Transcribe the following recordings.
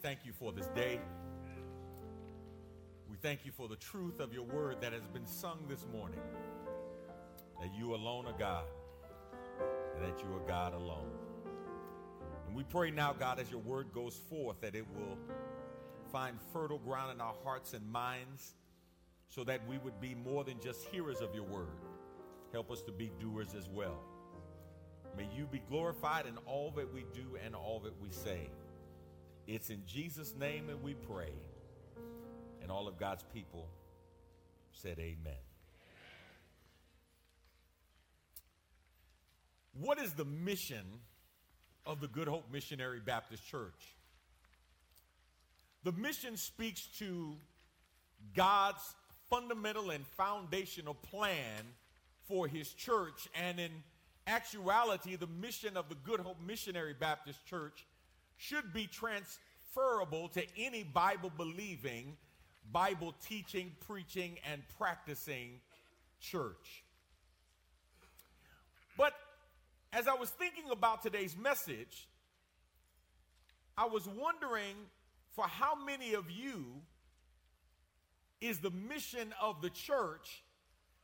Thank you for this day. We thank you for the truth of your word that has been sung this morning. That you alone are God, and that you are God alone. And we pray now, God, as your word goes forth, that it will find fertile ground in our hearts and minds so that we would be more than just hearers of your word. Help us to be doers as well. May you be glorified in all that we do and all that we say. It's in Jesus' name that we pray. And all of God's people said, Amen. What is the mission of the Good Hope Missionary Baptist Church? The mission speaks to God's fundamental and foundational plan for his church. And in actuality, the mission of the Good Hope Missionary Baptist Church should be transferable to any Bible believing, Bible teaching, preaching, and practicing church. But as I was thinking about today's message, I was wondering for how many of you is the mission of the church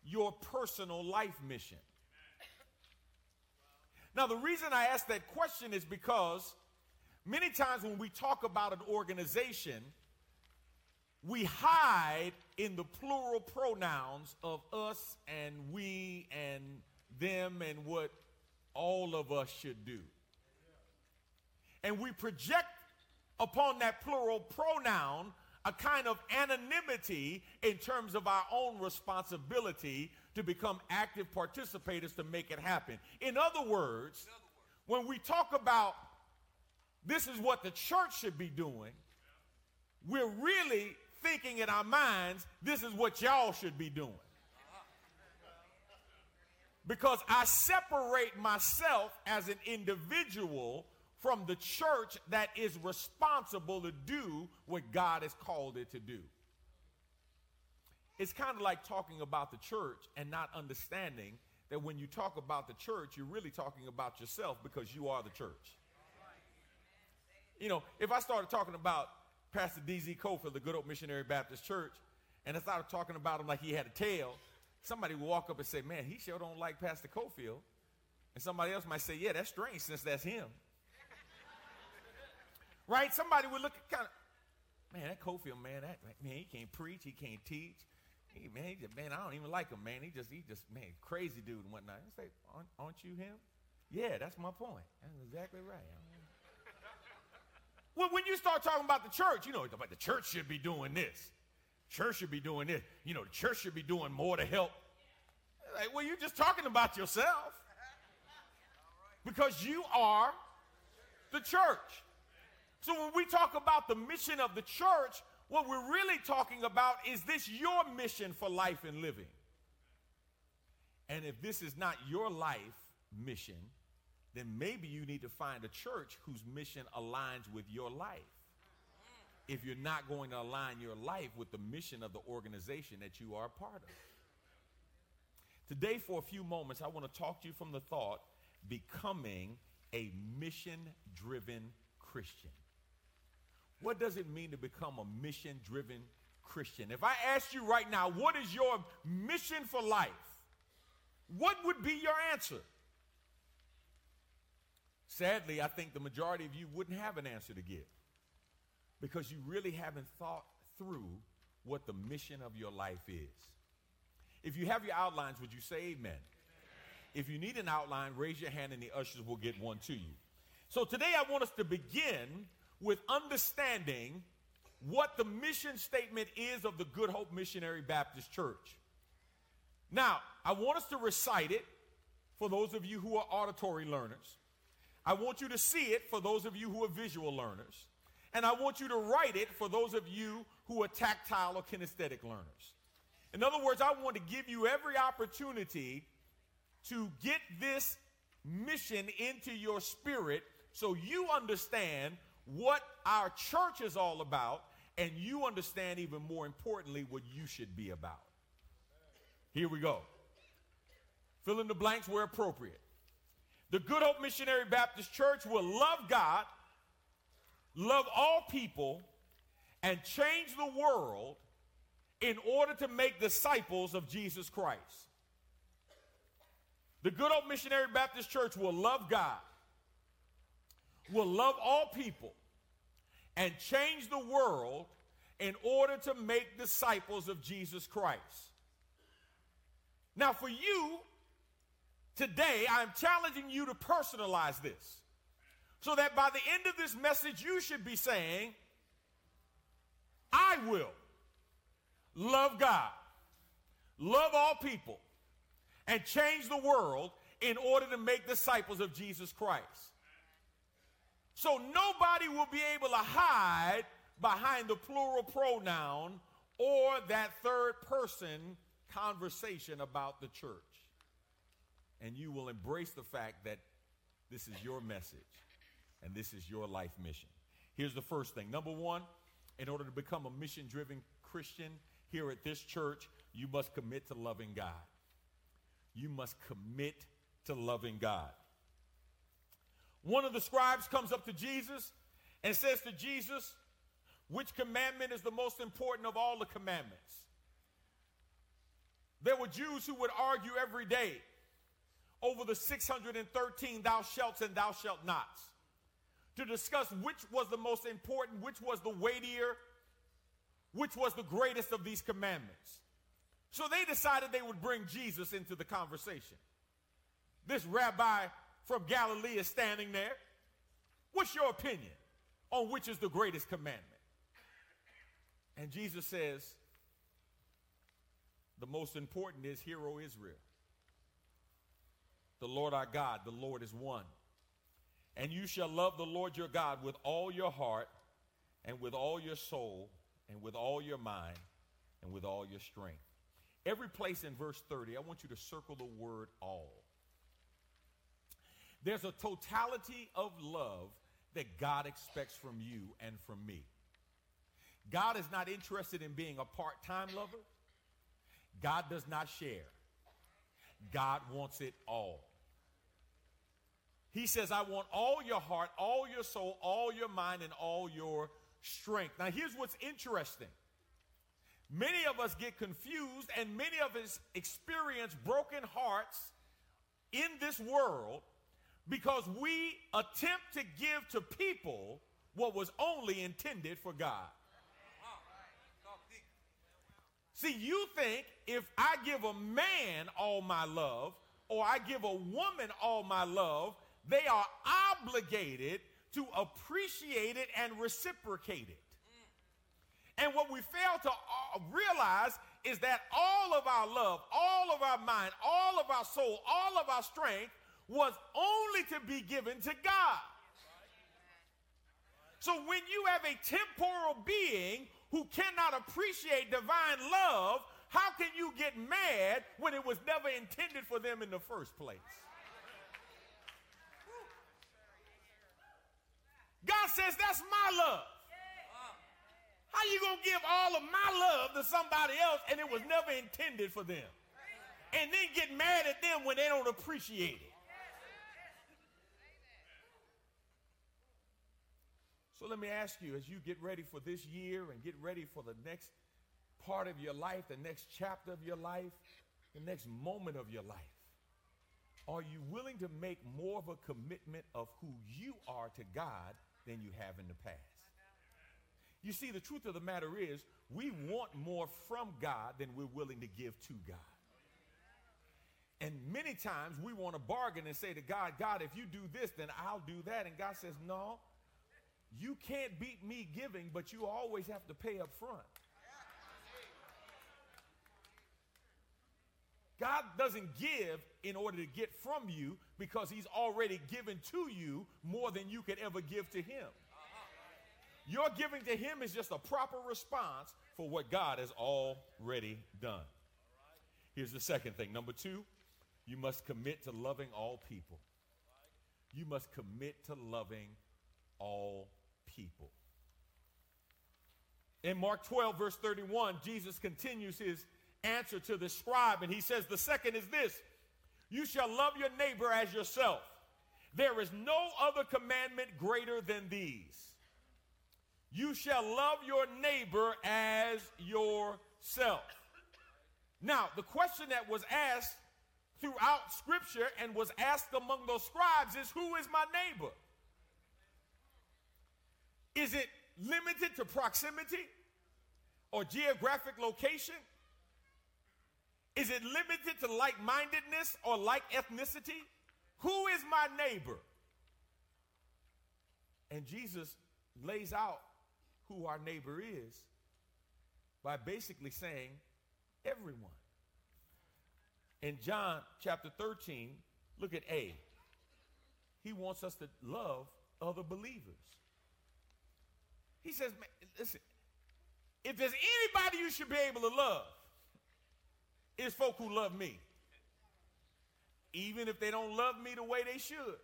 your personal life mission? Now, the reason I ask that question is because many times when we talk about an organization, we hide in the plural pronouns of us and we and them and what all of us should do. And we project upon that plural pronoun a kind of anonymity in terms of our own responsibility to become active participators to make it happen. In other words, when we talk about this is what the church should be doing, we're really thinking in our minds, this is what y'all should be doing. Because I separate myself as an individual from the church that is responsible to do what God has called it to do. It's kind of like talking about the church and not understanding that when you talk about the church, you're really talking about yourself because you are the church. You know, if I started talking about Pastor D.Z. Cofield, the Good Hope Missionary Baptist Church, and I started talking about him like he had a tail, somebody would walk up and say, Man, he sure don't like Pastor Cofield. And somebody else might say, Yeah, that's strange since that's him. right? Somebody would look at kind of, man, that Cofield, man, that man, he can't preach, he can't teach. He, man, he just, man, I don't even like him, man. He just, he just, man, crazy dude and whatnot. I say, aren't, aren't you him? Yeah, that's my point. That's exactly right. Well, when you start talking about the church, you know, the church should be doing this. Church should be doing this. You know, the church should be doing more to help. Like, well, you're just talking about yourself. Because you are the church. So when we talk about the mission of the church, what we're really talking about is this your mission for life and living? And if this is not your life mission, then maybe you need to find a church whose mission aligns with your life. If you're not going to align your life with the mission of the organization that you are a part of. Today, for a few moments, I want to talk to you from the thought becoming a mission driven Christian. What does it mean to become a mission driven Christian? If I ask you right now, what is your mission for life? What would be your answer? Sadly, I think the majority of you wouldn't have an answer to give because you really haven't thought through what the mission of your life is. If you have your outlines, would you say amen? amen? If you need an outline, raise your hand and the ushers will get one to you. So today I want us to begin with understanding what the mission statement is of the Good Hope Missionary Baptist Church. Now, I want us to recite it for those of you who are auditory learners. I want you to see it for those of you who are visual learners. And I want you to write it for those of you who are tactile or kinesthetic learners. In other words, I want to give you every opportunity to get this mission into your spirit so you understand what our church is all about, and you understand even more importantly what you should be about. Here we go. Fill in the blanks where appropriate. The Good Hope Missionary Baptist Church will love God, love all people, and change the world in order to make disciples of Jesus Christ. The Good Hope Missionary Baptist Church will love God, will love all people, and change the world in order to make disciples of Jesus Christ. Now, for you, today, I'm challenging you to personalize this so that by the end of this message, you should be saying, I will love God, love all people, and change the world in order to make disciples of Jesus Christ. So nobody will be able to hide behind the plural pronoun or that third person conversation about the church. And you will embrace the fact that this is your message and this is your life mission. Here's the first thing. Number one, in order to become a mission driven Christian here at this church, you must commit to loving God. You must commit to loving God. One of the scribes comes up to Jesus and says to Jesus, Which commandment is the most important of all the commandments? There were Jews who would argue every day over the 613 thou shalt and thou shalt nots to discuss which was the most important, which was the weightier, which was the greatest of these commandments. So they decided they would bring Jesus into the conversation. This rabbi from Galilee is standing there. What's your opinion on which is the greatest commandment? And Jesus says, the most important is, Hear, O Israel. The Lord our God, the Lord is one. And you shall love the Lord your God with all your heart, and with all your soul, and with all your mind, and with all your strength. Every place in verse 30, I want you to circle the word all. There's a totality of love that God expects from you and from me. God is not interested in being a part time lover. God does not share. God wants it all. He says, I want all your heart, all your soul, all your mind, and all your strength. Now, here's what's interesting. Many of us get confused, and many of us experience broken hearts in this world because we attempt to give to people what was only intended for God. See, you think if I give a man all my love or I give a woman all my love, they are obligated to appreciate it and reciprocate it. And what we fail to uh, realize is that all of our love, all of our mind, all of our soul, all of our strength was only to be given to God. So when you have a temporal being who cannot appreciate divine love, how can you get mad when it was never intended for them in the first place? God says, That's my love. How you going to give all of my love to somebody else and it was never intended for them? And then get mad at them when they don't appreciate it. So let me ask you, as you get ready for this year and get ready for the next part of your life, the next chapter of your life, the next moment of your life, are you willing to make more of a commitment of who you are to God than you have in the past. You see, the truth of the matter is, we want more from God than we're willing to give to God. And many times we want to bargain and say to God, God, if you do this, then I'll do that. And God says, No, you can't beat me giving, but you always have to pay up front. God doesn't give in order to get from you because he's already given to you more than you could ever give to him. Your giving to him is just a proper response for what God has already done. Here's the second thing. Number two, you must commit to loving all people. You must commit to loving all people. In Mark 12, verse 31, Jesus continues his answer to the scribe. And he says, The second is this you shall love your neighbor as yourself. There is no other commandment greater than these. You shall love your neighbor as yourself. Now, the question that was asked throughout Scripture and was asked among those scribes is Who is my neighbor? Is it limited to proximity or geographic location? Is it limited to like mindedness or like ethnicity? Who is my neighbor? And Jesus lays out who our neighbor is by basically saying everyone. In John chapter 13, look at A. He wants us to love other believers. He says, listen, if there's anybody you should be able to love, it's folk who love me. Even if they don't love me the way they should.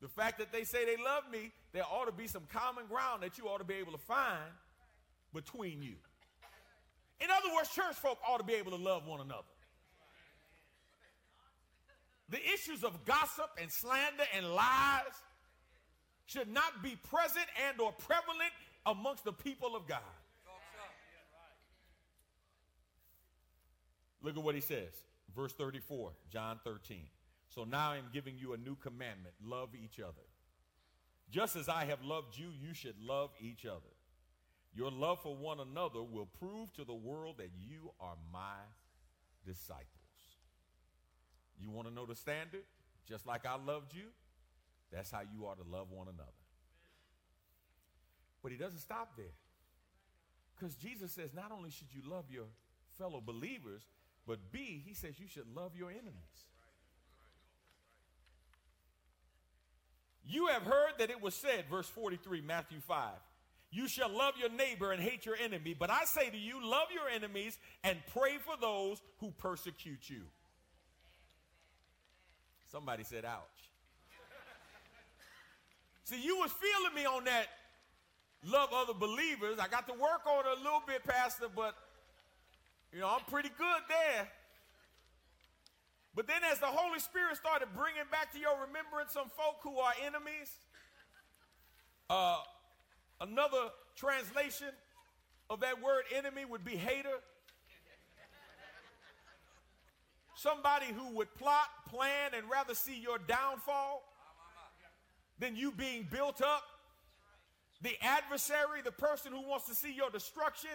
The fact that they say they love me, there ought to be some common ground that you ought to be able to find between you. In other words, church folk ought to be able to love one another. The issues of gossip and slander and lies should not be present and or prevalent amongst the people of God. Look at what he says. Verse 34, John 13. So now I'm giving you a new commandment love each other. Just as I have loved you, you should love each other. Your love for one another will prove to the world that you are my disciples. You want to know the standard? Just like I loved you, that's how you are to love one another. But he doesn't stop there. Because Jesus says not only should you love your fellow believers, but B, he says you should love your enemies. You have heard that it was said, verse 43, Matthew 5, you shall love your neighbor and hate your enemy. But I say to you, love your enemies and pray for those who persecute you. Somebody said, ouch. See, you was feeling me on that love other believers. I got to work on it a little bit, Pastor, but you know, I'm pretty good there. But then as the Holy Spirit started bringing back to your remembrance some folk who are enemies, uh, another translation of that word enemy would be hater. Somebody who would plot, plan, and rather see your downfall than you being built up. The adversary, the person who wants to see your destruction.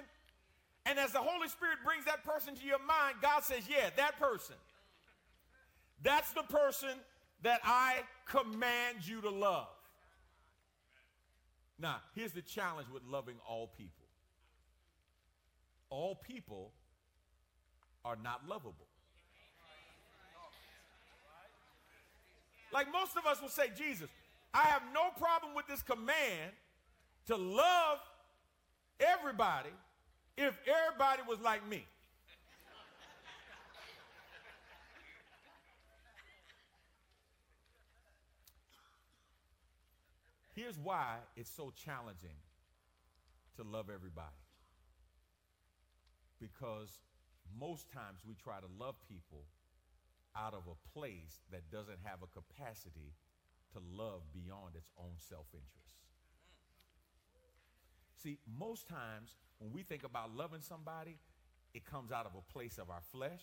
And as the Holy Spirit brings that person to your mind, God says, Yeah, that person. That's the person that I command you to love. Now, here's the challenge with loving all people all people are not lovable. Like most of us will say, Jesus, I have no problem with this command to love everybody if everybody was like me. Here's why it's so challenging to love everybody. Because most times we try to love people out of a place that doesn't have a capacity to love beyond its own self interest. See, most times when we think about loving somebody, it comes out of a place of our flesh,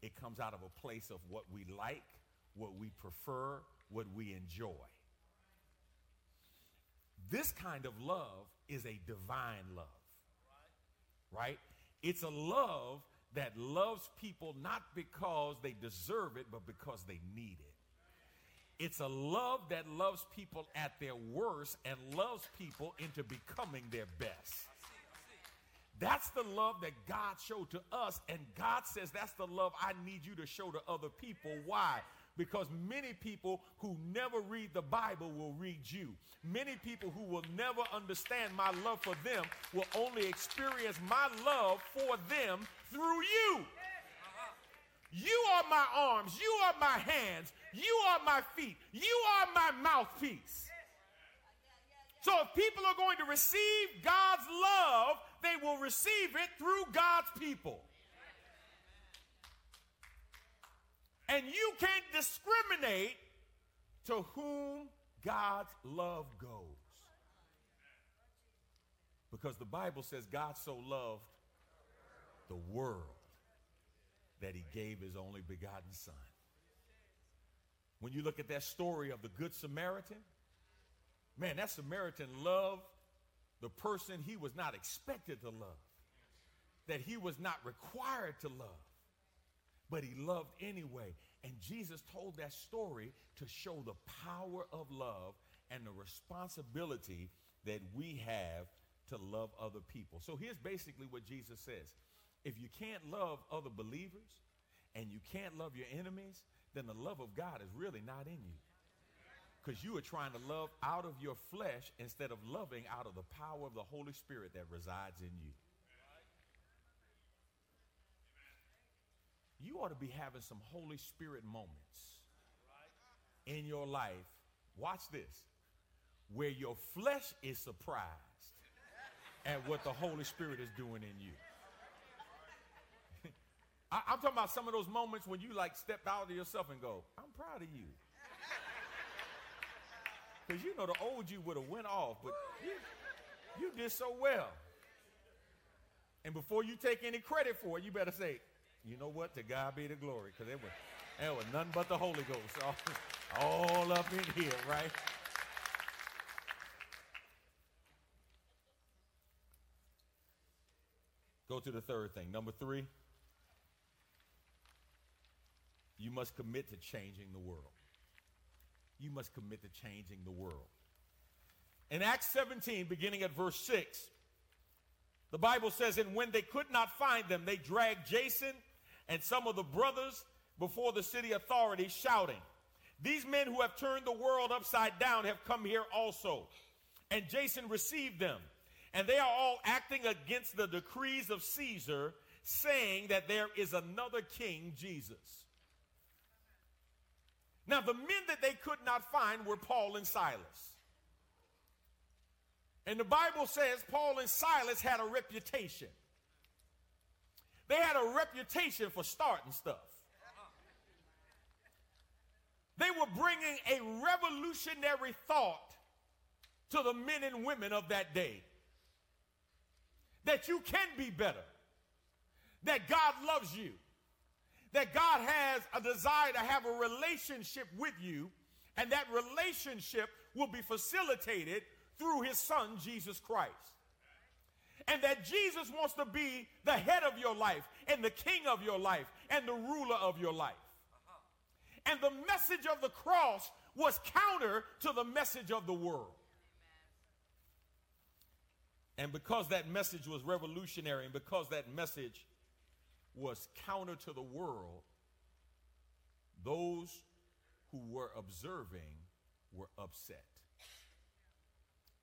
it comes out of a place of what we like, what we prefer, what we enjoy. This kind of love is a divine love, right? It's a love that loves people not because they deserve it, but because they need it. It's a love that loves people at their worst and loves people into becoming their best. That's the love that God showed to us, and God says that's the love I need you to show to other people. Why? Because many people who never read the Bible will read you. Many people who will never understand my love for them will only experience my love for them through you. You are my arms. You are my hands. You are my feet. You are my mouthpiece. So if people are going to receive God's love, they will receive it through God's people. And you can't discriminate to whom God's love goes. Because the Bible says God so loved the world that he gave his only begotten son. When you look at that story of the Good Samaritan, man, that Samaritan loved the person he was not expected to love, that he was not required to love, but he loved anyway. And Jesus told that story to show the power of love and the responsibility that we have to love other people. So here's basically what Jesus says if you can't love other believers and you can't love your enemies, then the love of God is really not in you. Because you are trying to love out of your flesh instead of loving out of the power of the Holy Spirit that resides in you. You ought to be having some Holy Spirit moments in your life. Watch this. Where your flesh is surprised at what the Holy Spirit is doing in you. I, am talking about some of those moments when you like step out of yourself and go, I'm proud of you. Because you know the old you would have went off, but you, you did so well. And before you take any credit for it, you better say, you know what? To God be the glory. Because it was, it was nothing but the Holy Ghost all, all up in here, right? Go to the third thing. Number three, you must commit to changing the world. You must commit to changing the world. In Acts 17, beginning at verse 6, the Bible says, And when they could not find them, they dragged Jason and some of the brothers before the city authorities, shouting, These men who have turned the world upside down have come here also. And Jason received them and they are all acting against the decrees of Caesar, saying that there is another king, Jesus. Now, the men that they could not find were Paul and Silas. And the Bible says Paul and Silas had a reputation. They had a reputation for starting stuff. They were bringing a revolutionary thought to the men and women of that day that you can be better, that God loves you, that God has a desire to have a relationship with you, and that relationship will be facilitated through his son, Jesus Christ. And that Jesus wants to be the head of your life, and the king of your life, and the ruler of your life. And the message of the cross was counter to the message of the world. And because that message was revolutionary and because that message was counter to the world, those who were observing were upset.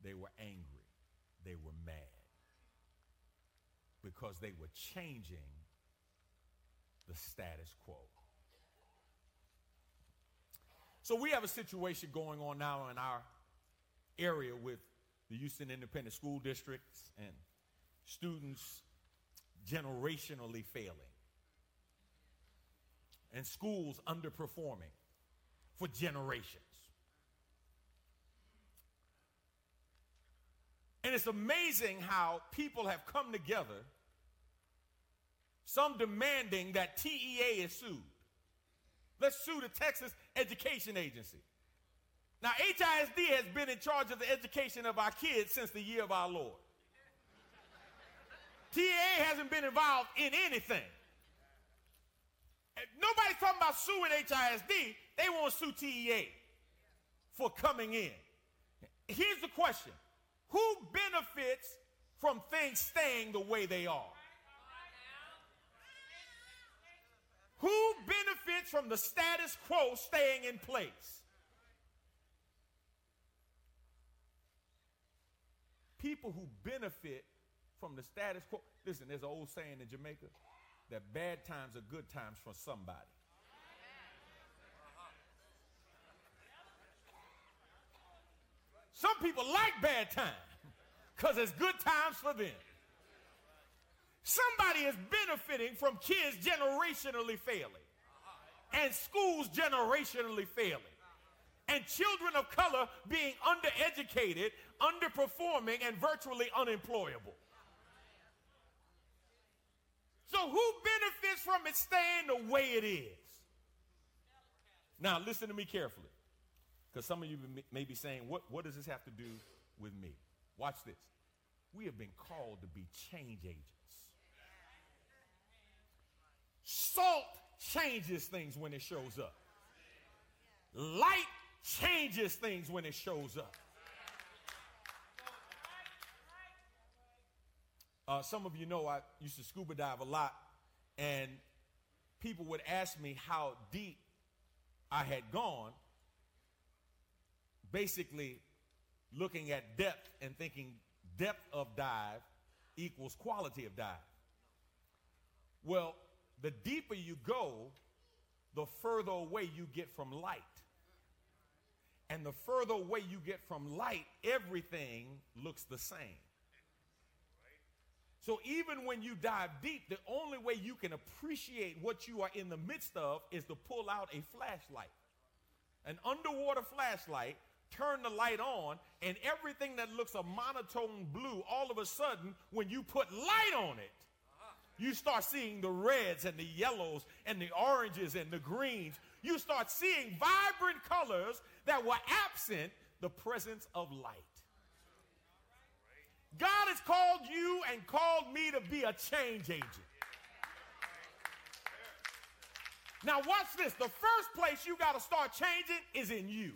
They were angry. They were mad because they were changing the status quo. So we have a situation going on now in our area with the Houston Independent School Districts and students generationally failing and schools underperforming for generations. And it's amazing how people have come together, some demanding that TEA is sued. Let's sue the Texas Education Agency. Now, HISD has been in charge of the education of our kids since the year of our Lord. TA hasn't been involved in anything. Nobody's talking about suing HISD. They want to sue TEA for coming in. Here's the question Who benefits from things staying the way they are? Who benefits from the status quo staying in place? people who benefit from the status quo. Listen, there's an old saying in Jamaica that bad times are good times for somebody. Some people like bad times because it's good times for them. Somebody is benefiting from kids generationally failing and schools generationally failing and children of color being undereducated underperforming, and virtually unemployable. So, who benefits from it staying the way it is? Now, listen to me carefully, because some of you may be saying, what, what does this have to do with me? Watch this. We have been called to be change agents. Salt changes things when it shows up. Light changes things when it shows up. Uh, some of you know I used to scuba dive a lot, and people would ask me how deep I had gone, basically looking at depth and thinking depth of dive equals quality of dive. Well, the deeper you go, the further away you get from light. And the further away you get from light, everything looks the same. So even when you dive deep, the only way you can appreciate what you are in the midst of is to pull out a flashlight. An underwater flashlight, turn the light on, and everything that looks a monotone blue, all of a sudden, when you put light on it, you start seeing the reds and the yellows and the oranges and the greens. You start seeing vibrant colors that were absent the presence of light. God has called you and called me to be a change agent. Now, watch this. The first place you got to start changing is in you.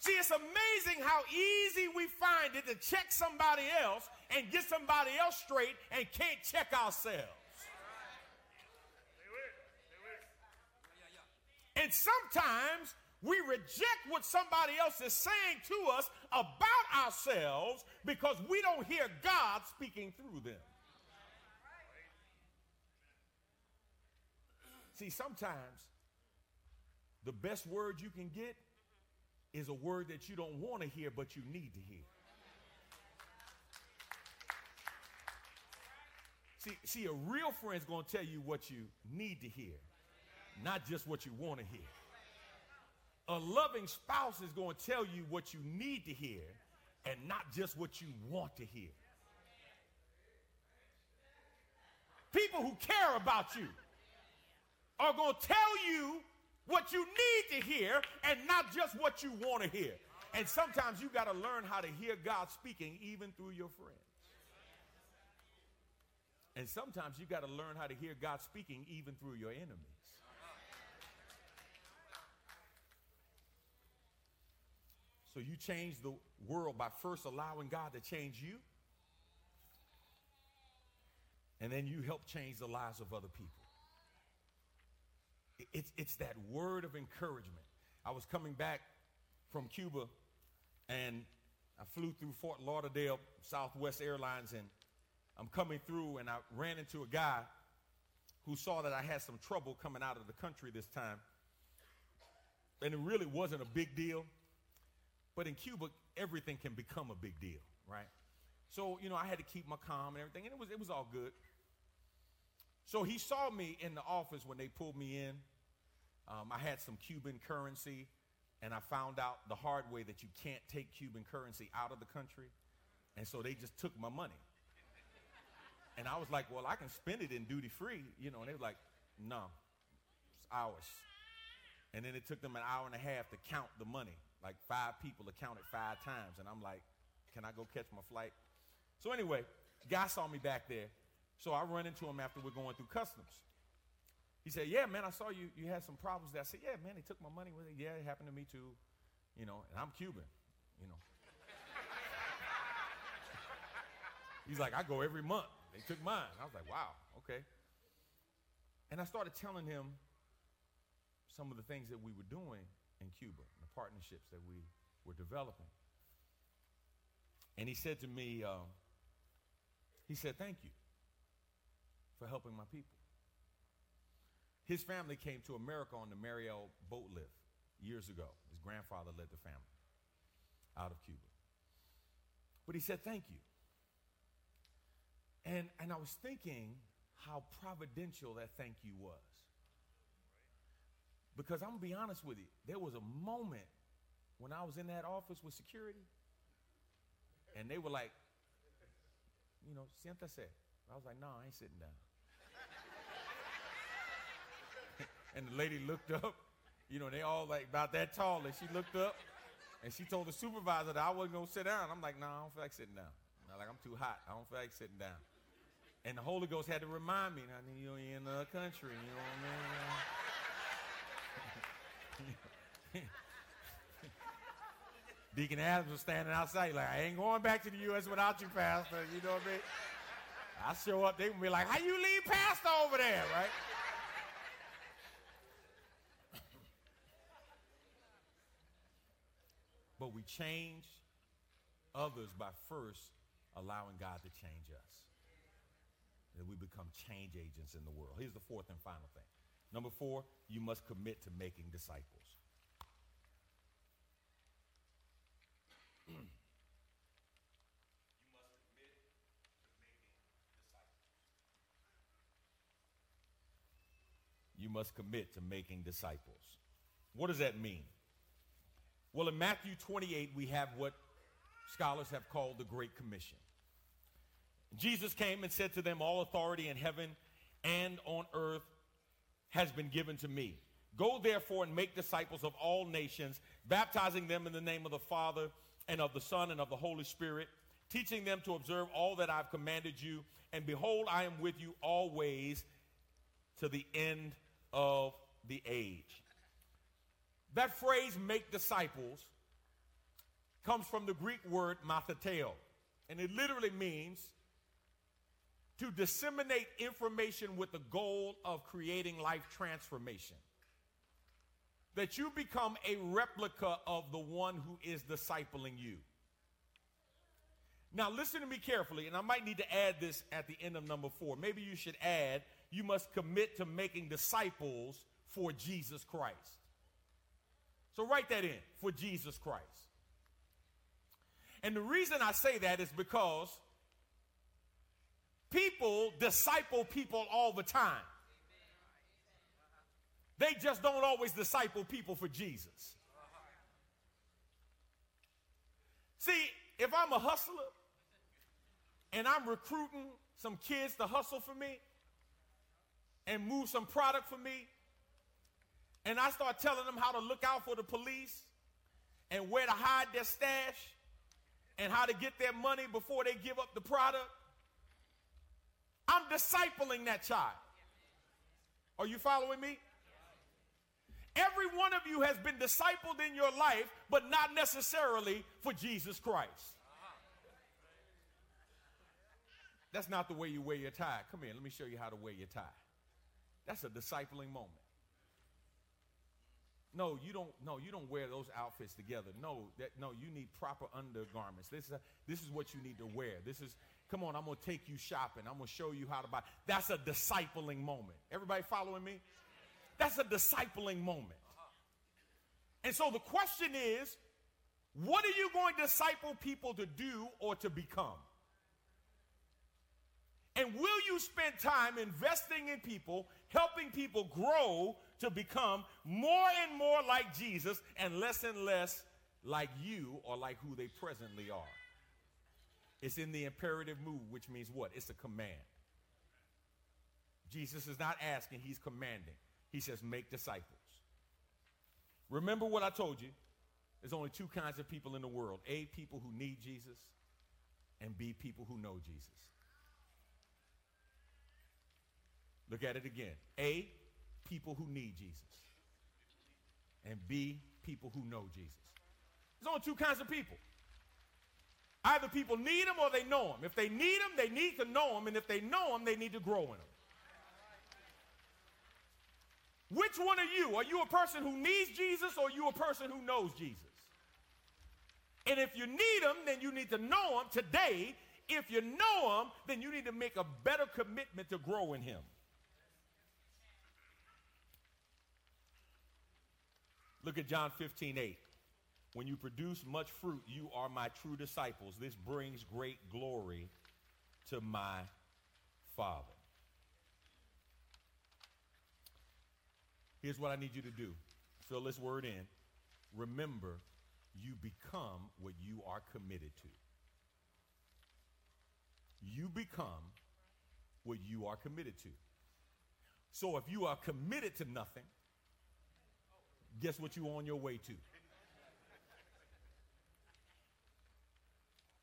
See, it's amazing how easy we find it to check somebody else and get somebody else straight and can't check ourselves. And sometimes we reject what somebody else is saying to us about ourselves because we don't hear God speaking through them. See, sometimes the best word you can get is a word that you don't want to hear, but you need to hear. See, see, a real friend's going to tell you what you need to hear, not just what you want to hear. A loving spouse is going to tell you what you need to hear and not just what you want to hear. People who care about you are going to tell you what you need to hear and not just what you want to hear. And sometimes you got to learn how to hear God speaking even through your friends. And sometimes you got to learn how to hear God speaking even through your enemies. So you change the world by first allowing God to change you. And then you help change the lives of other people. It's, it's that word of encouragement. I was coming back from Cuba and I flew through Fort Lauderdale, Southwest Airlines, and I'm coming through and I ran into a guy who saw that I had some trouble coming out of the country this time. And it really wasn't a big deal. But in Cuba, everything can become a big deal, right? So, you know, I had to keep my calm and everything, and it was, it was all good. So he saw me in the office when they pulled me in. Um, I had some Cuban currency, and I found out the hard way that you can't take Cuban currency out of the country. And so they just took my money. And I was like, well, I can spend it in duty free, you know. And they were like, no, it's ours. And then it took them an hour and a half to count the money. Like five people accounted five times. And I'm like, can I go catch my flight? So anyway, guy saw me back there. So I run into him after we're going through customs. He said, yeah, man, I saw you, you had some problems there. I said, yeah, man, they took my money with it. Yeah, it happened to me too. You know, and I'm Cuban, you know. He's like, I go every month. They took mine. I was like, wow, okay. And I started telling him some of the things that we were doing in Cuba, partnerships that we were developing. And he said to me, uh, he said, thank you for helping my people. His family came to America on the Mariel boat lift years ago. His grandfather led the family out of Cuba. But he said, thank you. And, and I was thinking how providential that thank you was. Because I'm going to be honest with you, there was a moment when I was in that office with security, and they were like, you know, siéntese. I was like, no, I ain't sitting down. and the lady looked up, you know, they all like about that tall, and she looked up, and she told the supervisor that I wasn't gonna sit down. I'm like, no, I don't feel like sitting down. I'm like, I'm too hot. I don't feel like sitting down. And the Holy Ghost had to remind me, I mean, you're in the country, you know what I mean? Deacon Adams was standing outside, like, I ain't going back to the U.S. without you, Pastor. You know what I mean? I show up, they gonna be like, how you leave Pastor over there, right? but we change others by first allowing God to change us. That we become change agents in the world. Here's the fourth and final thing. Number four, you must commit to making disciples. you must commit to making disciples. What does that mean? Well, in Matthew 28, we have what scholars have called the Great Commission. Jesus came and said to them, All authority in heaven and on earth has been given to me. Go therefore and make disciples of all nations, baptizing them in the name of the Father and of the Son and of the Holy Spirit, teaching them to observe all that I've commanded you. And behold, I am with you always to the end of the age. That phrase, make disciples, comes from the Greek word matheteo, and it literally means to disseminate information with the goal of creating life transformation. That you become a replica of the one who is discipling you. Now, listen to me carefully, and I might need to add this at the end of number four. Maybe you should add, you must commit to making disciples for Jesus Christ. So write that in for Jesus Christ. And the reason I say that is because people disciple people all the time. They just don't always disciple people for Jesus. See, if I'm a hustler and I'm recruiting some kids to hustle for me and move some product for me, and I start telling them how to look out for the police and where to hide their stash and how to get their money before they give up the product, I'm discipling that child. Are you following me? Every one of you has been discipled in your life, but not necessarily for Jesus Christ. That's not the way you wear your tie. Come here, let me show you how to wear your tie. That's a discipling moment. No, you don't. No, you don't wear those outfits together. No, that no, you need proper undergarments. This is a, this is what you need to wear. This is come on. I'm gonna take you shopping. I'm gonna show you how to buy. That's a discipling moment. Everybody following me? That's a discipling moment. And so the question is, what are you going to disciple people to do or to become? And will you spend time investing in people, helping people grow to become more and more like Jesus and less and less like you or like who they presently are? It's in the imperative mood, which means what? It's a command. Jesus is not asking, he's commanding. He says, make disciples. Remember what I told you. There's only two kinds of people in the world A, people who need Jesus, and B, people who know Jesus. Look at it again. A, people who need Jesus. And B, people who know Jesus. There's only two kinds of people. Either people need him or they know him. If they need him, they need to know him. And if they know him, they need to grow in him. Which one are you? Are you a person who needs Jesus or are you a person who knows Jesus? And if you need him, then you need to know him today. If you know him, then you need to make a better commitment to grow in him. Look at John 15, 8. When you produce much fruit, you are my true disciples. This brings great glory to my Father. Here's what I need you to do fill this word in. Remember, you become what you are committed to. You become what you are committed to. So if you are committed to nothing, guess what you're on your way to?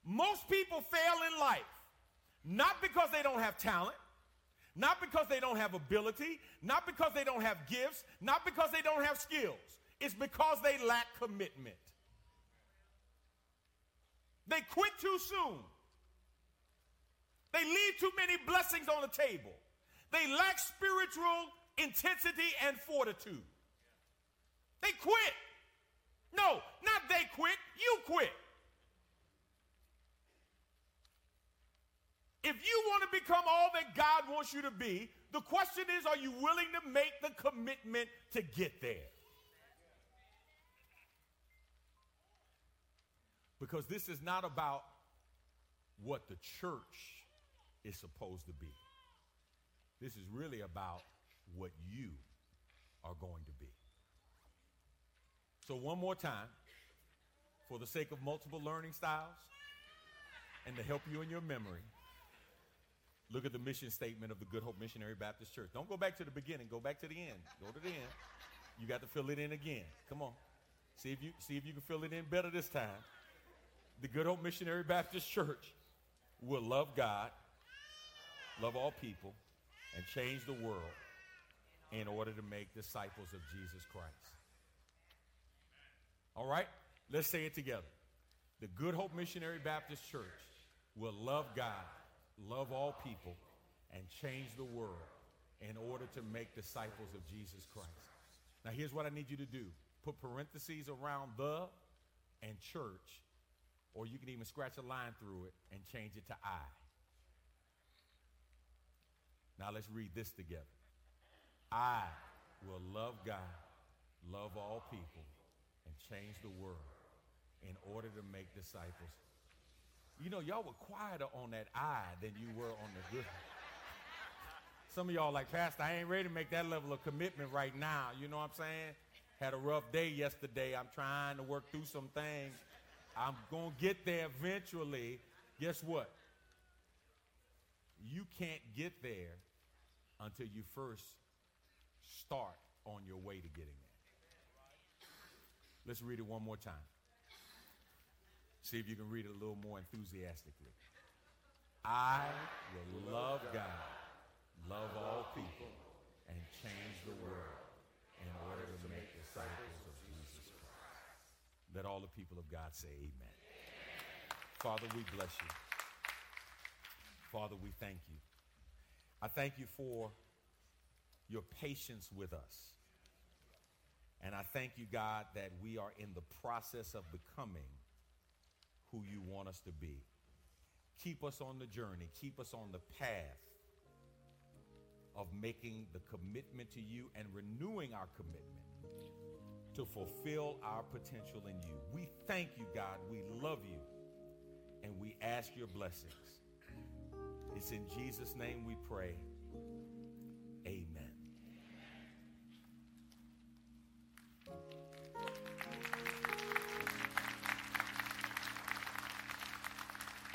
Most people fail in life not because they don't have talent, not because they don't have ability, not because they don't have gifts, not because they don't have skills. It's because they lack commitment. They quit too soon. They leave too many blessings on the table. They lack spiritual intensity and fortitude. They quit. No, not they quit, you quit. If you want to become all that God wants you to be, the question is are you willing to make the commitment to get there? Because this is not about what the church is supposed to be. This is really about what you are going to be. So, one more time, for the sake of multiple learning styles and to help you in your memory, look at the mission statement of the Good Hope Missionary Baptist Church. Don't go back to the beginning, go back to the end. Go to the end. You got to fill it in again. Come on. See if you see if you can fill it in better this time. The Good Hope Missionary Baptist Church will love God, love all people, and change the world in order to make disciples of Jesus Christ. All right? Let's say it together. The Good Hope Missionary Baptist Church will love God, love all people, and change the world in order to make disciples of Jesus Christ. Now, here's what I need you to do put parentheses around the and church, or you can even scratch a line through it and change it to I. Now, let's read this together. I will love God, love all people, and change the world in order to make disciples. You know, y'all were quieter on that I than you were on the good. Some of y'all like, Pastor, I ain't ready to make that level of commitment right now. You know what I'm saying? Had a rough day yesterday. I'm trying to work through some things. I'm going to get there eventually. Guess what? You can't get there until you first start on your way to getting there. Let's read it one more time. See if you can read it a little more enthusiastically. I will love God, love all people, and change the world in order to make disciples of Jesus Christ. Let all the people of God say amen. Father, we bless you. Father, we thank you. I thank you for your patience with us. And I thank you, God, that we are in the process of becoming who you want us to be. Keep us on the journey, keep us on the path of making the commitment to you and renewing our commitment to fulfill our potential in you. We thank you, God. We love you. And we ask your blessings. It's in Jesus' name we pray.